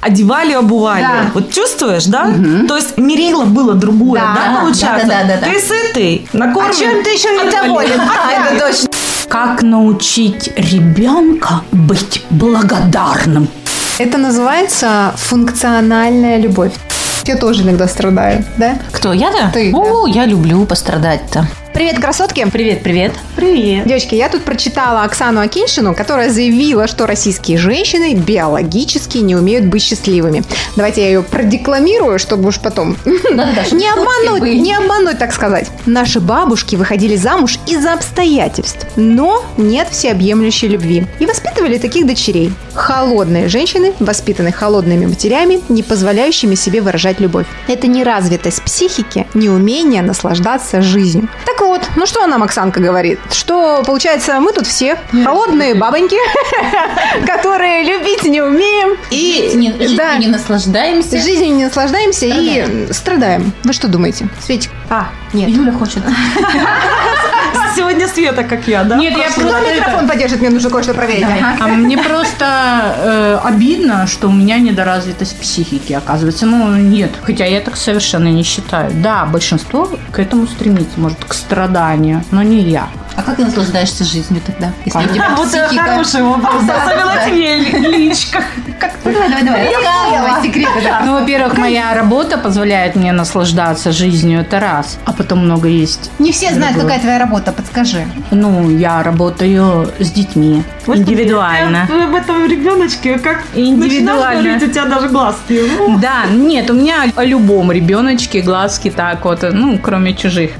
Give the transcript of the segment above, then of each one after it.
Одевали, обували. Да. Вот чувствуешь, да? То есть мерило было другое, Да, да, да, получается? да, да, да, да. Ты сытый, А накормлен. чем ты еще недоволен? А, это точно. Как научить ребенка быть благодарным? Это называется функциональная любовь. Я тоже иногда страдаю, да? Кто, я-то? Ты, О, я люблю пострадать-то. Привет, красотки! Привет, привет. Привет. Девочки, я тут прочитала Оксану Акиншину, которая заявила, что российские женщины биологически не умеют быть счастливыми. Давайте я ее продекламирую, чтобы уж потом не обмануть, не обмануть, так сказать. Наши бабушки выходили замуж из-за обстоятельств, но нет всеобъемлющей любви. И воспитывали таких дочерей. Холодные женщины, воспитанные холодными матерями, не позволяющими себе выражать любовь. Это неразвитость психики, неумение наслаждаться жизнью. Так вот, ну что нам Оксанка говорит? Что, получается, мы тут все холодные бабоньки, которые любить не умеем. И не, жизнью Да. не наслаждаемся. Жизнью не наслаждаемся и страдаем. Вы что думаете? Светик? А, нет. Юля хочет. Сегодня Света, как я, да? Нет, я Кто просто микрофон поддержит? Мне нужно кое-что проверить. А мне просто э, обидно, что у меня недоразвитость психики, оказывается. Ну, нет, хотя я так совершенно не считаю. Да, большинство к этому стремится, может, к страданию, но не я. А как ты наслаждаешься жизнью тогда? Если у тебя Вот это психика... хороший вопрос. Особенно тебе, Личка. Давай, давай, давай. Рассказывай секреты. Ну, во-первых, моя работа позволяет мне наслаждаться жизнью, это раз. А потом много есть. Не все знают, какая твоя работа, подскажи. Ну, я работаю с детьми. индивидуально. Ты об этом ребеночке как Индивидуально. говорить, у тебя даже глазки. Да, нет, у меня о любом ребеночке глазки так вот, ну, кроме чужих.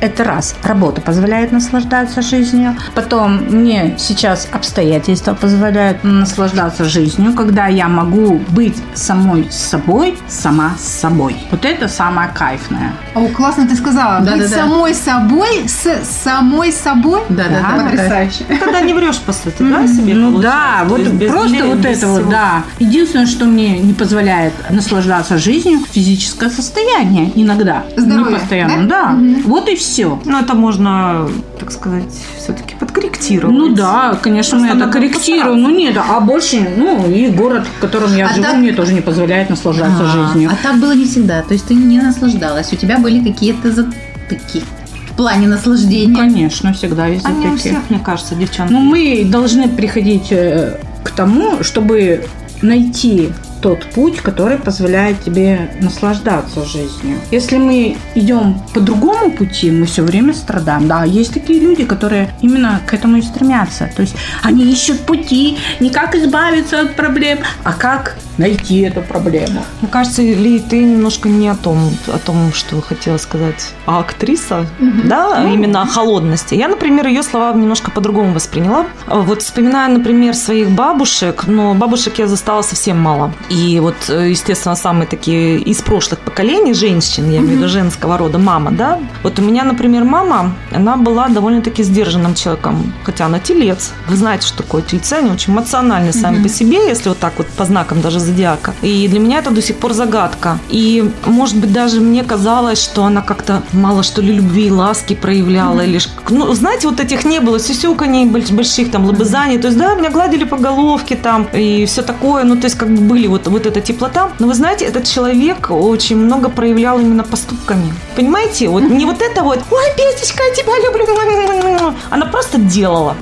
Это раз. Работа позволяет наслаждаться жизнью. Потом мне сейчас обстоятельства позволяют наслаждаться жизнью, когда я могу быть самой собой, сама с собой. Вот это самое кайфное. О, классно ты сказала. Да, Быть да, да. самой собой, с самой собой. Да, да, да. Потрясающе. Когда не врешь, по сути, да, себе Ну да, вот просто вот это вот, да. Единственное, что мне не позволяет наслаждаться жизнью, физическое состояние иногда. Здоровье, не постоянно, да? да. Вот и все. Ну, это можно, так сказать, все-таки подкорректировать. Ну да, конечно, мы Просто это надо корректируем. Ну нет, а больше, ну и город, в котором я А живу, так- мне тоже не позволяет наслаждаться А, жизнью. А так было не всегда. То есть ты не наслаждалась. У тебя были какие-то затыки в плане наслаждения. Конечно, всегда есть Они у такие. всех, мне кажется, девчонки. Ну, мы должны приходить э, к тому, чтобы найти тот путь, который позволяет тебе наслаждаться жизнью. Если мы идем по другому пути, мы все время страдаем. Да, есть такие люди, которые именно к этому и стремятся. То есть они ищут пути не как избавиться от проблем, а как найти эту проблему. Мне кажется, Ли, ты немножко не о том, о том, что хотела сказать. А актриса, да, именно о холодности. Я, например, ее слова немножко по-другому восприняла. Вот вспоминая, например, своих бабушек, но бабушек я застала совсем мало. И вот, э, естественно, самые такие из прошлых поколений женщин, я имею в виду женского рода, мама, да. Вот у меня, например, мама, она была довольно-таки сдержанным человеком, хотя она телец. Вы знаете, что такое тельцы, они очень эмоциональны сами по себе, если вот так вот по знакам даже зодиака. И для меня это до сих пор загадка. И, может быть, даже мне казалось, что она как-то мало что ли любви и ласки проявляла. Или, ну, знаете, вот этих не было, сюсюканий больш- больших, там, лобызаний. То есть, да, меня гладили по головке там и все такое. Ну, то есть, как бы были вот, вот эта теплота. Но вы знаете, этот человек очень много проявлял именно поступками. Понимаете? Вот не вот это вот, ой, Петечка, я тебя люблю. Она просто делала.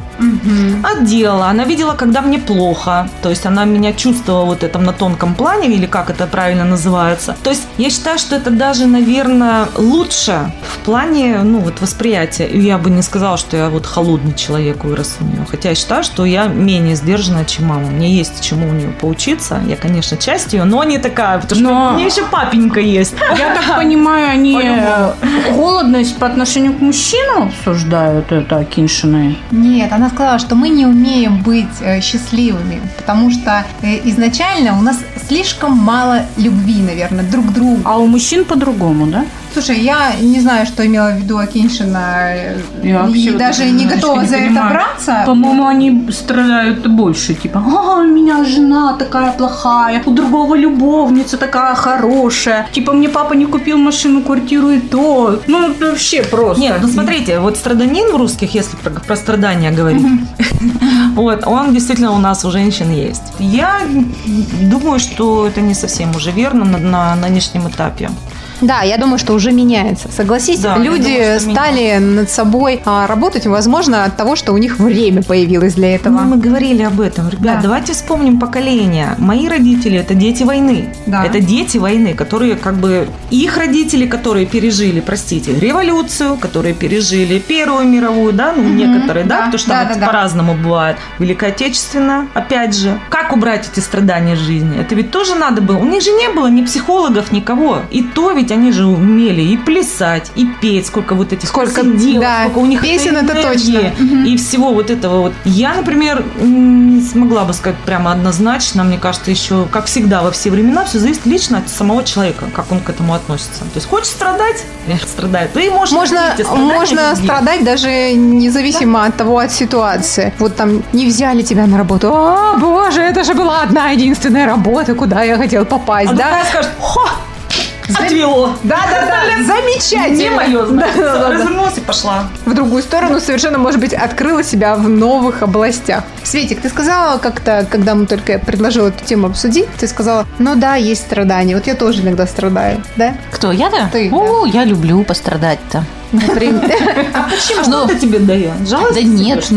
Отделала. Она видела, когда мне плохо. То есть она меня чувствовала вот этом на тонком плане, или как это правильно называется. То есть я считаю, что это даже, наверное, лучше в плане, ну, вот восприятия. И я бы не сказала, что я вот холодный человек вырос у нее. Хотя я считаю, что я менее сдержанная, чем мама. Мне есть чему у нее поучиться. Я, конечно, часть ее, но не такая, потому что Но- у меня еще папенька есть. Я так понимаю, они холодность по отношению к мужчинам обсуждают это Киншины. Нет, она сказала, что мы не умеем быть э, счастливыми, потому что э, изначально у нас слишком мало любви, наверное, друг к другу. А у мужчин по-другому, да? Слушай, я не знаю, что имела в виду Акиншина. Я вообще И даже это не готова не за это понимаю. браться. По-моему, они страдают больше. Типа, а, у меня жена такая плохая, у другого любовница такая хорошая. Типа, мне папа не купил машину, квартиру и то. Ну, это вообще просто. Нет, ну смотрите, вот страданин в русских, если про, про страдания говорить, вот, он действительно у нас у женщин есть. Я думаю, что это не совсем уже верно на, на нынешнем этапе. Да, я думаю, что уже меняется. Согласись, Да, люди думаю, стали над собой а, работать, возможно, от того, что у них время появилось для этого. Ну, мы говорили об этом. Ребят, Да. давайте вспомним поколение. Мои родители – это дети войны. Да. Это дети войны, которые как бы... Их родители, которые пережили, простите, революцию, которые пережили Первую мировую, да, ну, некоторые, да, да, потому что да, там да, вот да. по-разному бывает. Великая Отечественная, опять же. Как убрать эти страдания из жизни? Это ведь тоже надо было. У них же не было ни психологов, никого. И то ведь они же умели и плясать, и петь, сколько вот этих Сколько, посиделок, да, сколько у них песен это точно. и всего вот этого вот. Я, например, не смогла бы сказать прямо однозначно. Мне кажется, еще, как всегда, во все времена все зависит лично от самого человека, как он к этому относится. То есть хочешь страдать, страдает. Ты можешь Можно, страдать, можно а страдать даже независимо от того, от ситуации. Вот там не взяли тебя на работу. О, боже, это же была одна единственная работа, куда я хотел попасть, А да? другая скажет, отвело. Да, да, да, замечательно. Не мое, значит. Да, да, да. Развернулась и пошла. в другую сторону совершенно, может быть, открыла себя в новых областях. Светик, ты сказала как-то, когда мы только предложила эту тему обсудить, ты сказала, ну да, есть страдания. Вот я тоже иногда страдаю, да? Кто, я-то? Ты, О, я люблю пострадать-то. Например. А почему? Что это тебе дает? Жалость? да нет?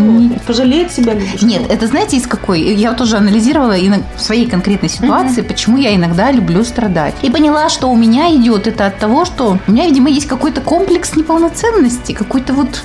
Пожалеть себя любишь? Нет, это знаете из какой? Я тоже анализировала в своей конкретной ситуации, почему я иногда люблю страдать. И поняла, что у меня идет это от того, что у меня, видимо, есть какой-то комплекс неполноценности, какой-то вот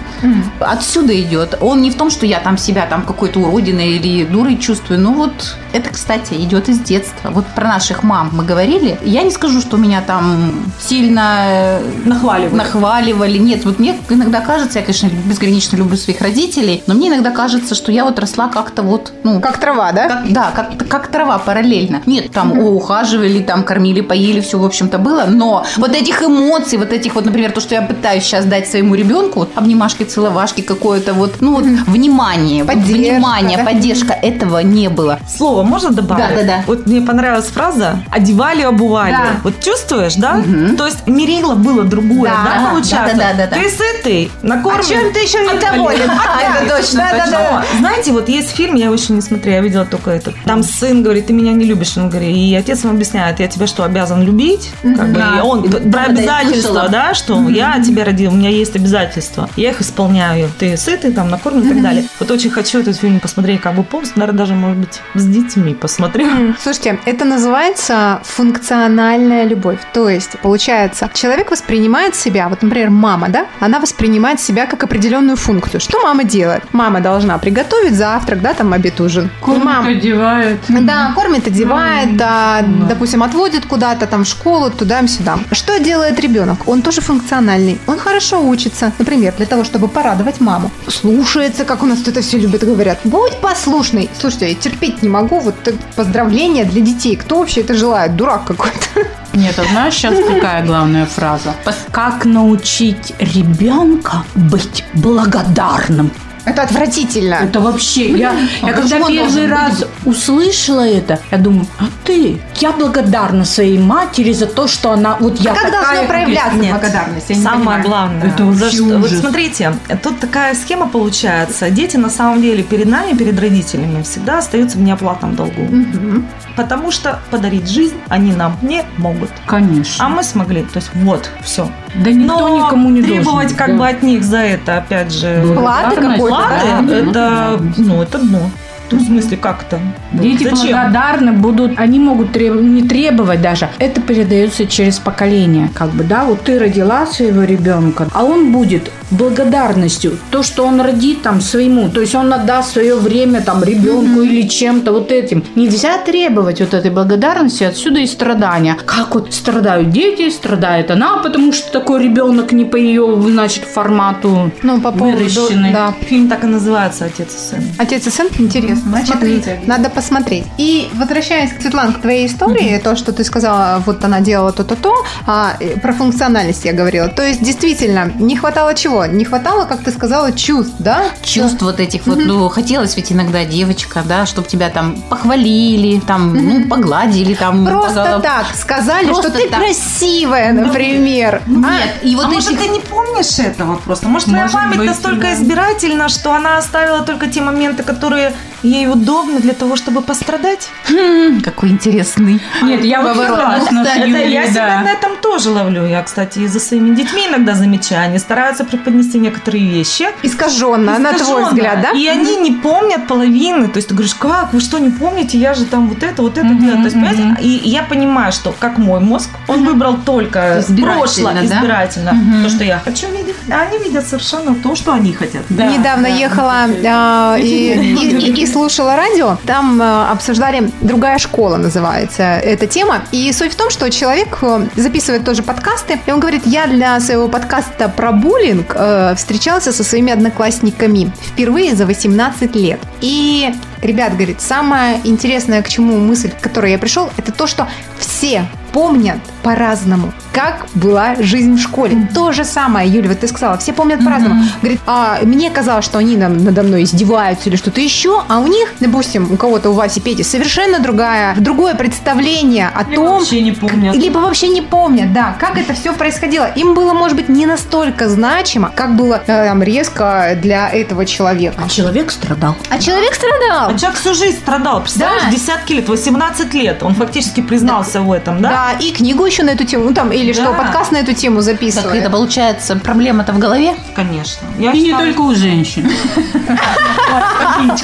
отсюда идет. Он не в том, что я там себя там какой-то уродиной или дурой чувствую. Ну вот это, кстати, идет из детства. Вот про наших мам мы говорили. Я не скажу, что меня там сильно э, Нахваливают. нахваливали. Нет, вот мне иногда кажется, я, конечно, безгранично люблю своих родителей, но мне иногда кажется, что я вот росла как-то вот, ну, Как трава, да? как- да, как, как трава параллельно. Нет, там о, ухаживали, там кормили, поели, все, в общем-то, было. Но вот этих эмоций, вот этих вот, например, то, что я пытаюсь сейчас дать своему ребенку, вот, обнимашки, целовашки, какое-то вот, ну, вот, внимание, вот Поддержка, внимание, да? поддержка, этого не было. Слово можно добавить? Да, да, да. Вот мне понравилась фраза «одевали, обували». Да. Вот чувствуешь, да? Мгм. То есть мерило было другое, да, да, получается? да, да, да, да. Ты сытый, накормлен. А чем ты еще недоволен? А, это точно, Да, да, да. Знаете, вот есть фильм, я его еще не смотрела, я видела только этот. Там сын говорит, ты меня не любишь. Он говорит, и отец ему объясняет, я тебя что, обязан любить? Как бы, Да. он Да, про да, обязательства, да, что я тебя родил, у меня есть обязательства. Я их исполняю. Ты сытый, там, накормлен и так далее. Вот очень хочу этот фильм посмотреть как бы полностью, наверное, даже, может быть, с детьми посмотрю. Слушайте, это называется функциональная любовь. То есть, получается, человек воспринимает себя, вот, например, мама, да, она воспринимает себя как определенную функцию. Что мама делает? Мама должна приготовить завтрак, да, там обед, ужин. Кормит, Мама- одевает. Да, кормит, одевает, да, допустим, отводит куда-то там в школу, туда-сюда. Что делает ребенок? Он тоже функциональный. Он хорошо учится, например, для того, чтобы порадовать маму. Слушается, как у нас это все любят, говорят. Будь послушный. Слушайте, я терпеть не могу. Вот это поздравления для детей. Кто вообще это желает? Дурак какой-то. Нет, а знаешь, сейчас какая главная фраза? Как научить ребенка быть благодарным? Это отвратительно. Это вообще, я, А я когда почему он первый раз быть? услышала это, я думаю, а ты? Я благодарна своей матери за то, что она, вот я как такая, должна проявляться Нет. благодарность? Я не Самое понимаю. главное. Это вообще за что- Вот смотрите, тут такая схема получается. Дети на самом деле перед нами, перед родителями всегда остаются в неоплатном долгу. Мгм. Потому что подарить жизнь они нам не могут. Конечно. А мы смогли. То есть вот, все. Да никто Но никому не требовать должен. как Да. бы от них за это, опять же, Платы Благодарность, какой-то, платы, да. это, ну, это дно. В смысле, как это? Дети Зачем? благодарны будут, они могут треб- не требовать даже. Это передается через поколение, как бы, да, вот ты родила своего ребенка, а он будет благодарностью. То, что он родит там своему, то есть он отдаст свое время там ребенку mm-hmm. или чем-то вот этим. Нельзя требовать вот этой благодарности, отсюда и страдания. Как вот страдают дети, страдает она, потому что такой ребенок не по ее, значит, формату ну, по поводу, выращенный. Да. Фильм так и называется «Отец и сын». «Отец и сын» интересно. Значит, Смотрите. надо посмотреть. И возвращаясь, Светлана, к твоей истории, mm-hmm. то, что ты сказала, вот она делала то-то-то, а, про функциональность я говорила. То есть, действительно, не хватало чего? Не хватало, как ты сказала, чувств, да? Чувств вот этих вот, ну, хотелось ведь иногда девочка, да, чтобы тебя там похвалили, там, ну, погладили, там. Просто погла... так сказали, Просто что ты так. красивая, например. Ну, а? Нет, и вот а может, ты не помнишь этого просто? Может, твоя память быть, настолько да. избирательна, что она оставила только те моменты, которые ей удобны для того, чтобы пострадать? Хм, какой интересный. Нет, я согласна Я себя на этом тоже ловлю. Я, кстати, и за своими детьми иногда замечаю. Они стараются преподнести некоторые вещи. Искаженно, на твой взгляд, да? И они не помнят половины. То есть ты говоришь, как, вы что, не помните? Я же там вот это, вот это делаю. То есть, понимаете? И я понимаю, что как мой мозг, он выбрал только прошлое избирательно. То, что я хочу видеть. Они видят совершенно то, что они хотят. Недавно ехала а, и слушала радио. Там а, обсуждали «Другая школа» называется эта тема. И суть в том, что человек э, записывает тоже подкасты, и он говорит, я для своего подкаста про буллинг э, встречался со своими одноклассниками впервые за 18 лет. И Ребят, говорит, самое интересное, к чему мысль, к которой я пришел, это то, что все помнят по-разному, как была жизнь в школе. Mm-hmm. То же самое, Юля, вот ты сказала, все помнят mm-hmm. по-разному. Говорит, а мне казалось, что они нам, надо мной издеваются или что-то еще, а у них, допустим, у кого-то у Васи Пети совершенно другая, другое представление о либо том... вообще не помнят. Либо вообще не помнят, да, как это все происходило. Им было, может быть, не настолько значимо, как было э, там, резко для этого человека. А человек страдал. А человек страдал. А человек всю жизнь страдал. Представляешь, да. десятки лет, 18 лет. Он фактически признался да. в этом, да? Да, и книгу еще на эту тему, ну там, или да. что, подкаст на эту тему записывает. Так это получается, проблема-то в голове? Конечно. Я и считаю... не только у женщин.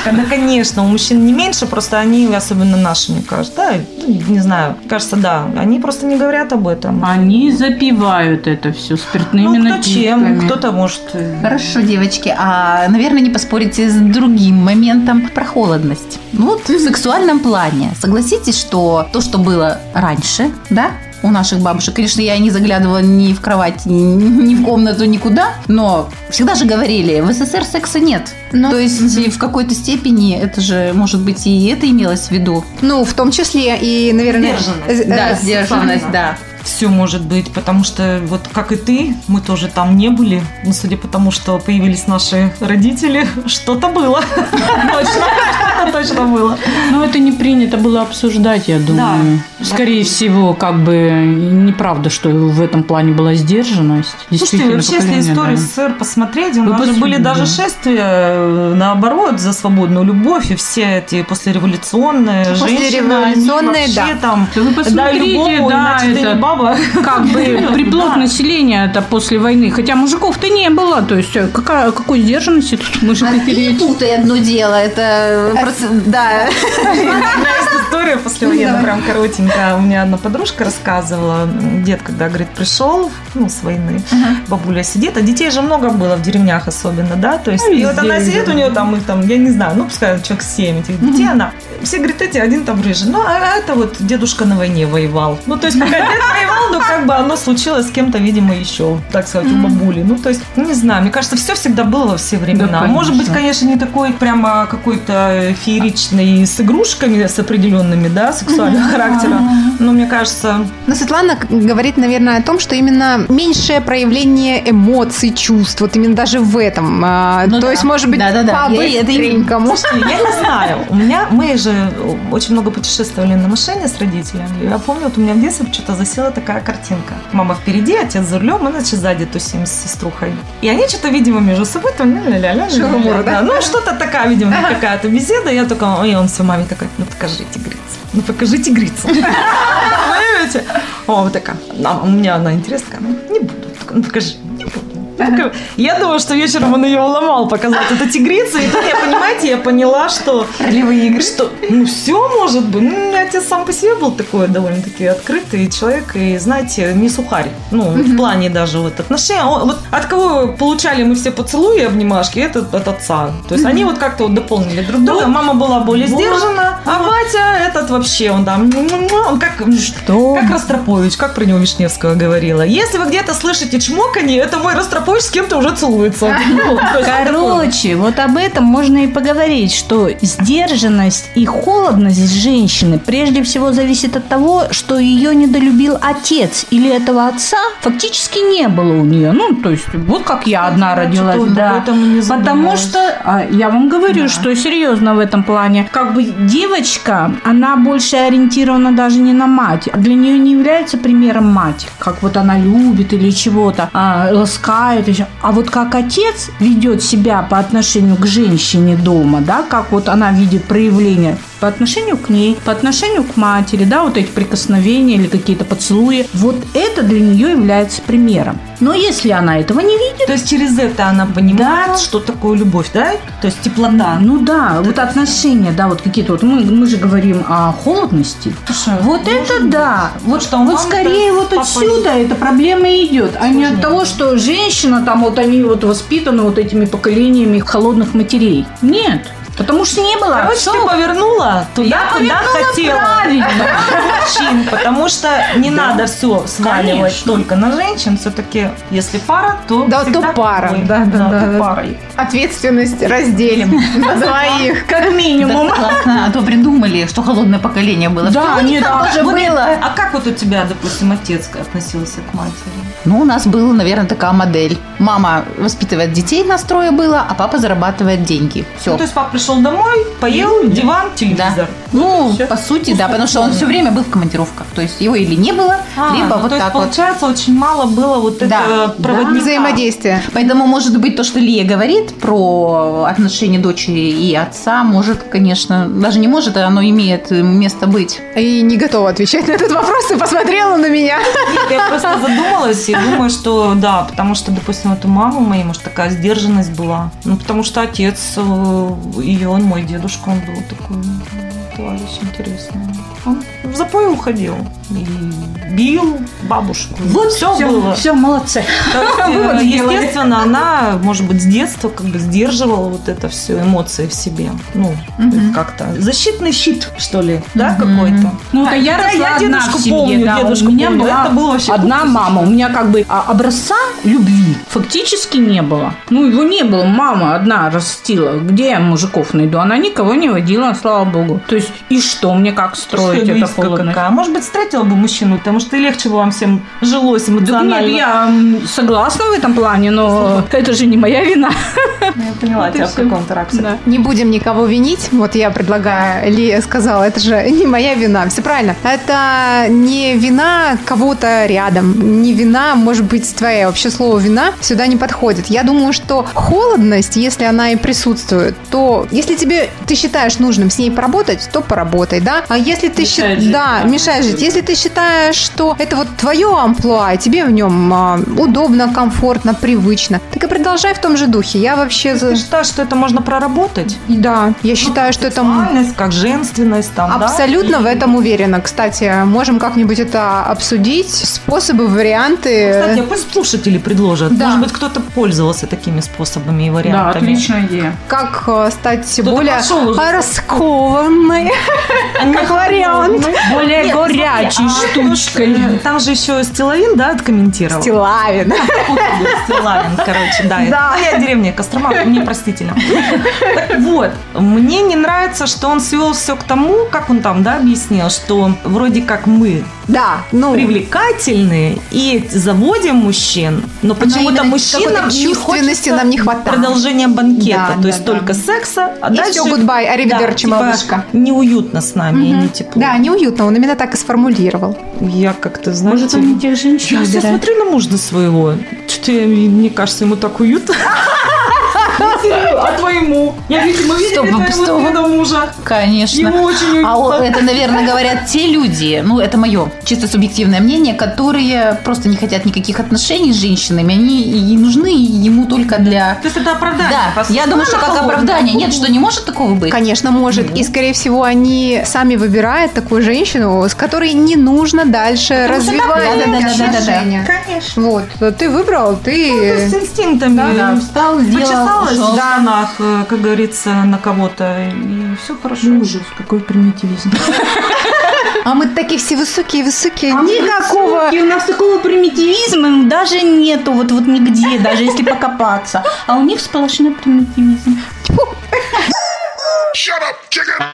Да, конечно, у мужчин не меньше, просто они, особенно наши, мне кажется, да, ну, не знаю, кажется, да, они просто не говорят об этом. Они запивают это все спиртными ну, кто чем, кто-то может... Хорошо, девочки, а, наверное, не поспорите с другим моментом про холодность. Ну, вот в сексуальном плане, согласитесь, что то, что было раньше, да, у наших бабушек. Конечно, я не заглядывала ни в кровать, ни в комнату, никуда, но всегда же говорили, в СССР секса нет. Ну, То есть угу. в какой-то степени это же, может быть, и это имелось в виду. Ну, в том числе и, наверное... Сдержанность. Да, сдержанность, да все может быть, потому что вот как и ты, мы тоже там не были, но судя по тому, что появились наши родители, что-то было. Точно, точно было. Но это не принято было обсуждать, я думаю. Скорее всего, как бы неправда, что в этом плане была сдержанность. Слушайте, вообще, если историю СССР посмотреть, у нас были даже шествия, э, наоборот, за свободную любовь, и все эти послереволюционные женщины, да. там, вы посмотрите, да, это баба, как бы приплод населения это после войны. Хотя мужиков-то не было. То есть э, какая, какой сдержанности тут может а путай одно дело. Это а просто, да. История после военной, прям коротенькая. У меня одна подружка рассказывала. Дед, когда, говорит, пришел, ну, с войны, бабуля сидит, а детей же много было в деревнях особенно, да, то есть, и вот она сидит, у нее там, их там, я не знаю, ну, пускай человек 7 этих детей, она, все, говорит, эти, один там рыжий, ну, а это вот дедушка на войне воевал. Ну, то есть, пока дед воевал, ну, как бы оно случилось с кем-то, видимо, еще, так сказать, у бабули. Ну, то есть, не знаю, мне кажется, все всегда было во все времена. Может быть, конечно, не такой прямо какой-то фееричный с игрушками, с определенными, да, сексуального характера, но мне кажется... Но Светлана говорит, наверное, о том, что именно меньшее проявление эмоций, чувств, вот именно даже в этом. А, ну, то да. есть, может быть, да, да, да. по-быстренькому. Я, я не знаю. У меня, мы же очень много путешествовали на машине с родителями. Я помню, вот у меня в детстве что-то засела такая картинка. Мама впереди, отец за рулем, мы, значит, сзади тусим с сеструхой. И они что-то, видимо, между собой там ля-ля-ля. да? Ну, что-то такая, видимо, какая-то беседа. Я только, и он все маме такой, ну, покажите, говорится. Ну, покажи тигрицу. Понимаете? О, вот такая. А у меня она интересная. Ну, не буду. Ну, покажи. Я думаю, что вечером он ее уломал показать. Это тигрица. И тут я, понимаете, я поняла, что... Ролевые игры. Что, ну, все может быть. Ну, отец сам по себе был такой довольно-таки открытый человек. И, знаете, не сухарь. Ну, в плане даже вот отношения. Он- Вот от кого получали мы все поцелуи и обнимашки, это от отца. То есть они вот как-то вот дополнили друг друга. Мама была более сдержана, а батя этот вообще, он там, он как, Что? как Ростропович, как про него Вишневского говорила. Если вы где-то слышите чмоканье, это мой Ростропович с кем-то уже целуется. Ну. Короче, вот об этом можно и поговорить, что сдержанность и холодность женщины прежде всего зависит от того, что ее недолюбил отец или этого отца фактически не было у нее. Ну, то есть, вот как я одна родилась, да. Потому что, а, я вам говорю, что серьезно в этом плане, как бы девочка, она больше ориентирована даже не на мать. Для нее не является примером мать, как вот она любит или чего-то, а, ласкает. Еще. А вот как отец ведет себя по отношению к женщине дома, да, как вот она видит проявление по отношению к ней, по отношению к матери, да, вот эти прикосновения или какие-то поцелуи, вот это для нее является примером. Но если она этого не видит, То есть через это она понимает, Да. что такое любовь, да? То есть теплота. ну да, вот отношения, да, вот какие-то вот мы, мы же говорим о холодности. Вот это да, вот что вот скорее вот отсюда эта проблема идет, а не от Сложнее. того, что женщина там вот они вот воспитаны вот этими поколениями холодных матерей. Нет, потому что не было Короче, отцов. ты повернула туда, Я куда повернула хотела. правильно. Мужчин, потому что не надо все сваливать Конечно. только на женщин. Все-таки, если пара, то Да, то пара. Да, да, да, то да. парой. Ответственность разделим на двоих. Как Да, минимум. классно. А то придумали, что холодное поколение было. Да, нет, а тоже было. А как вот у тебя, допустим, отец относился к матери? Ну, у нас была, наверное, такая модель. Мама воспитывает детей, настроя было, а папа зарабатывает деньги. Все. Ну, то есть папа пришел домой, поел, диван, телевизор. Ну, по сути, да, потому что он все время был в командировках. То есть его или не было, А, либо ну, вот то есть, так вот. получается, очень мало было вот Да. этого Да. проводника. Взаимодействие. Поэтому, может быть, то, что Лия говорит про отношения дочери и отца, может, конечно, даже не может, а оно имеет место быть. И не готова отвечать на этот вопрос, и посмотрела на меня. Нет, я просто задумалась и думаю, что да, потому что, допустим, вот у мамы моей, может, такая сдержанность была. Ну, потому что отец э, ее, он мой дедушка, он был такой товарищ интересный. Он в запой уходил и бил бабушку. Вот все все, было. все, молодцы. Есть, э, естественно, она, может быть, с детства как бы сдерживала вот это все эмоции в себе. Ну, Мгм. как-то защитный щит, что ли, да, Мгм. какой-то. Ну, это я росла я одна дедушку в семье, помню, да, дедушку у меня помню. была Это было вообще одна круто мама. У меня как бы а, образца любви фактически не было. Ну, его не было. Мама одна растила. Где я мужиков найду? Она никого не водила, слава богу. То есть, и что мне как строить это Эгоистка холодность? какая. Может быть, встретила бы мужчину, потому что легче бы вам всем жилось Да эмоционально. нет, я согласна в этом плане, но это же не моя вина. Ну, Я поняла Вот тебя в каком-то ракурсе. Да. Не будем никого винить. Вот я предлагаю, Лия сказала, это же не моя вина. Все правильно. Это не вина кого-то рядом. Не вина, может быть, твоя. Вообще слово вина сюда не подходит. Я думаю, что холодность, если она и присутствует, то если тебе, ты считаешь нужным с ней поработать, то поработай, да? А если ты считаешь... жить, Да, да. мешает жить. Если ты считаешь, что это вот твое амплуа, и тебе в нем а, удобно, комфортно, привычно, так и продолжай в том же духе. Я вообще... за- Ты считаешь, что это можно проработать? Да, я считаю, что это... как женственность, там, да? Абсолютно в этом уверена. Кстати, можем как-нибудь это обсудить. Способы, варианты. Кстати, а пусть слушатели предложат. Да. Может быть, кто-то пользовался такими способами и Да, вариантами. отличная идея. Как э, стать Кто-то более пошел раскованной. Как вариант. Более Нет, горячей а штучкой. что, Там же еще Стилавин, да, откомментировал. Стилавин. Стилавин, короче, да. Да. Ну, я деревня Кострома, мне простительно. Вот, мне не нравится, что он свел все к тому, как он там, да, объяснил, что вроде как мы Да, ну, привлекательные и заводим мужчин, но почему-то мужчинам не хочется нам не хватает. продолжение банкета, Да, то да, есть да. только секса, а И дальше всё, goodbye, аривидерчи, да, типа, малышка. Неуютно с нами, и не тепло. да, неуютно. Он именно так и сформулировал. Я как-то, знаете... Может, он не тех женщин Я все смотрю на мужа своего. Что-то, мне кажется, ему так уютно. А твоему? Я видели Стоп, твоего стоп. сына мужа. Конечно. Ему очень А о- уютно. это, наверное, говорят те люди, ну, это мое чисто субъективное мнение, которые просто не хотят никаких отношений с женщинами. Они и нужны только для... То есть это оправдание. Да, я думаю, что Она как оправдание. Нет, что не может такого быть? Конечно, может. И, скорее всего, они сами выбирают такую женщину, с которой не нужно дальше развивать да, да, да, да, да, да. отношения. Конечно. Вот, ты выбрал, Ну, то есть ты... с инстинктами. Да, встал, сделал, Почесалась ушел. в штанах, э, как говорится, на кого-то, и все хорошо. Ужас, какой примитивизм. А мы такие все высокие-высокие. А Никакого... высокие, у нас такого примитивизма даже нету, вот, вот нигде, даже если покопаться. А у них сплошной примитивизм. Shut up, chicken!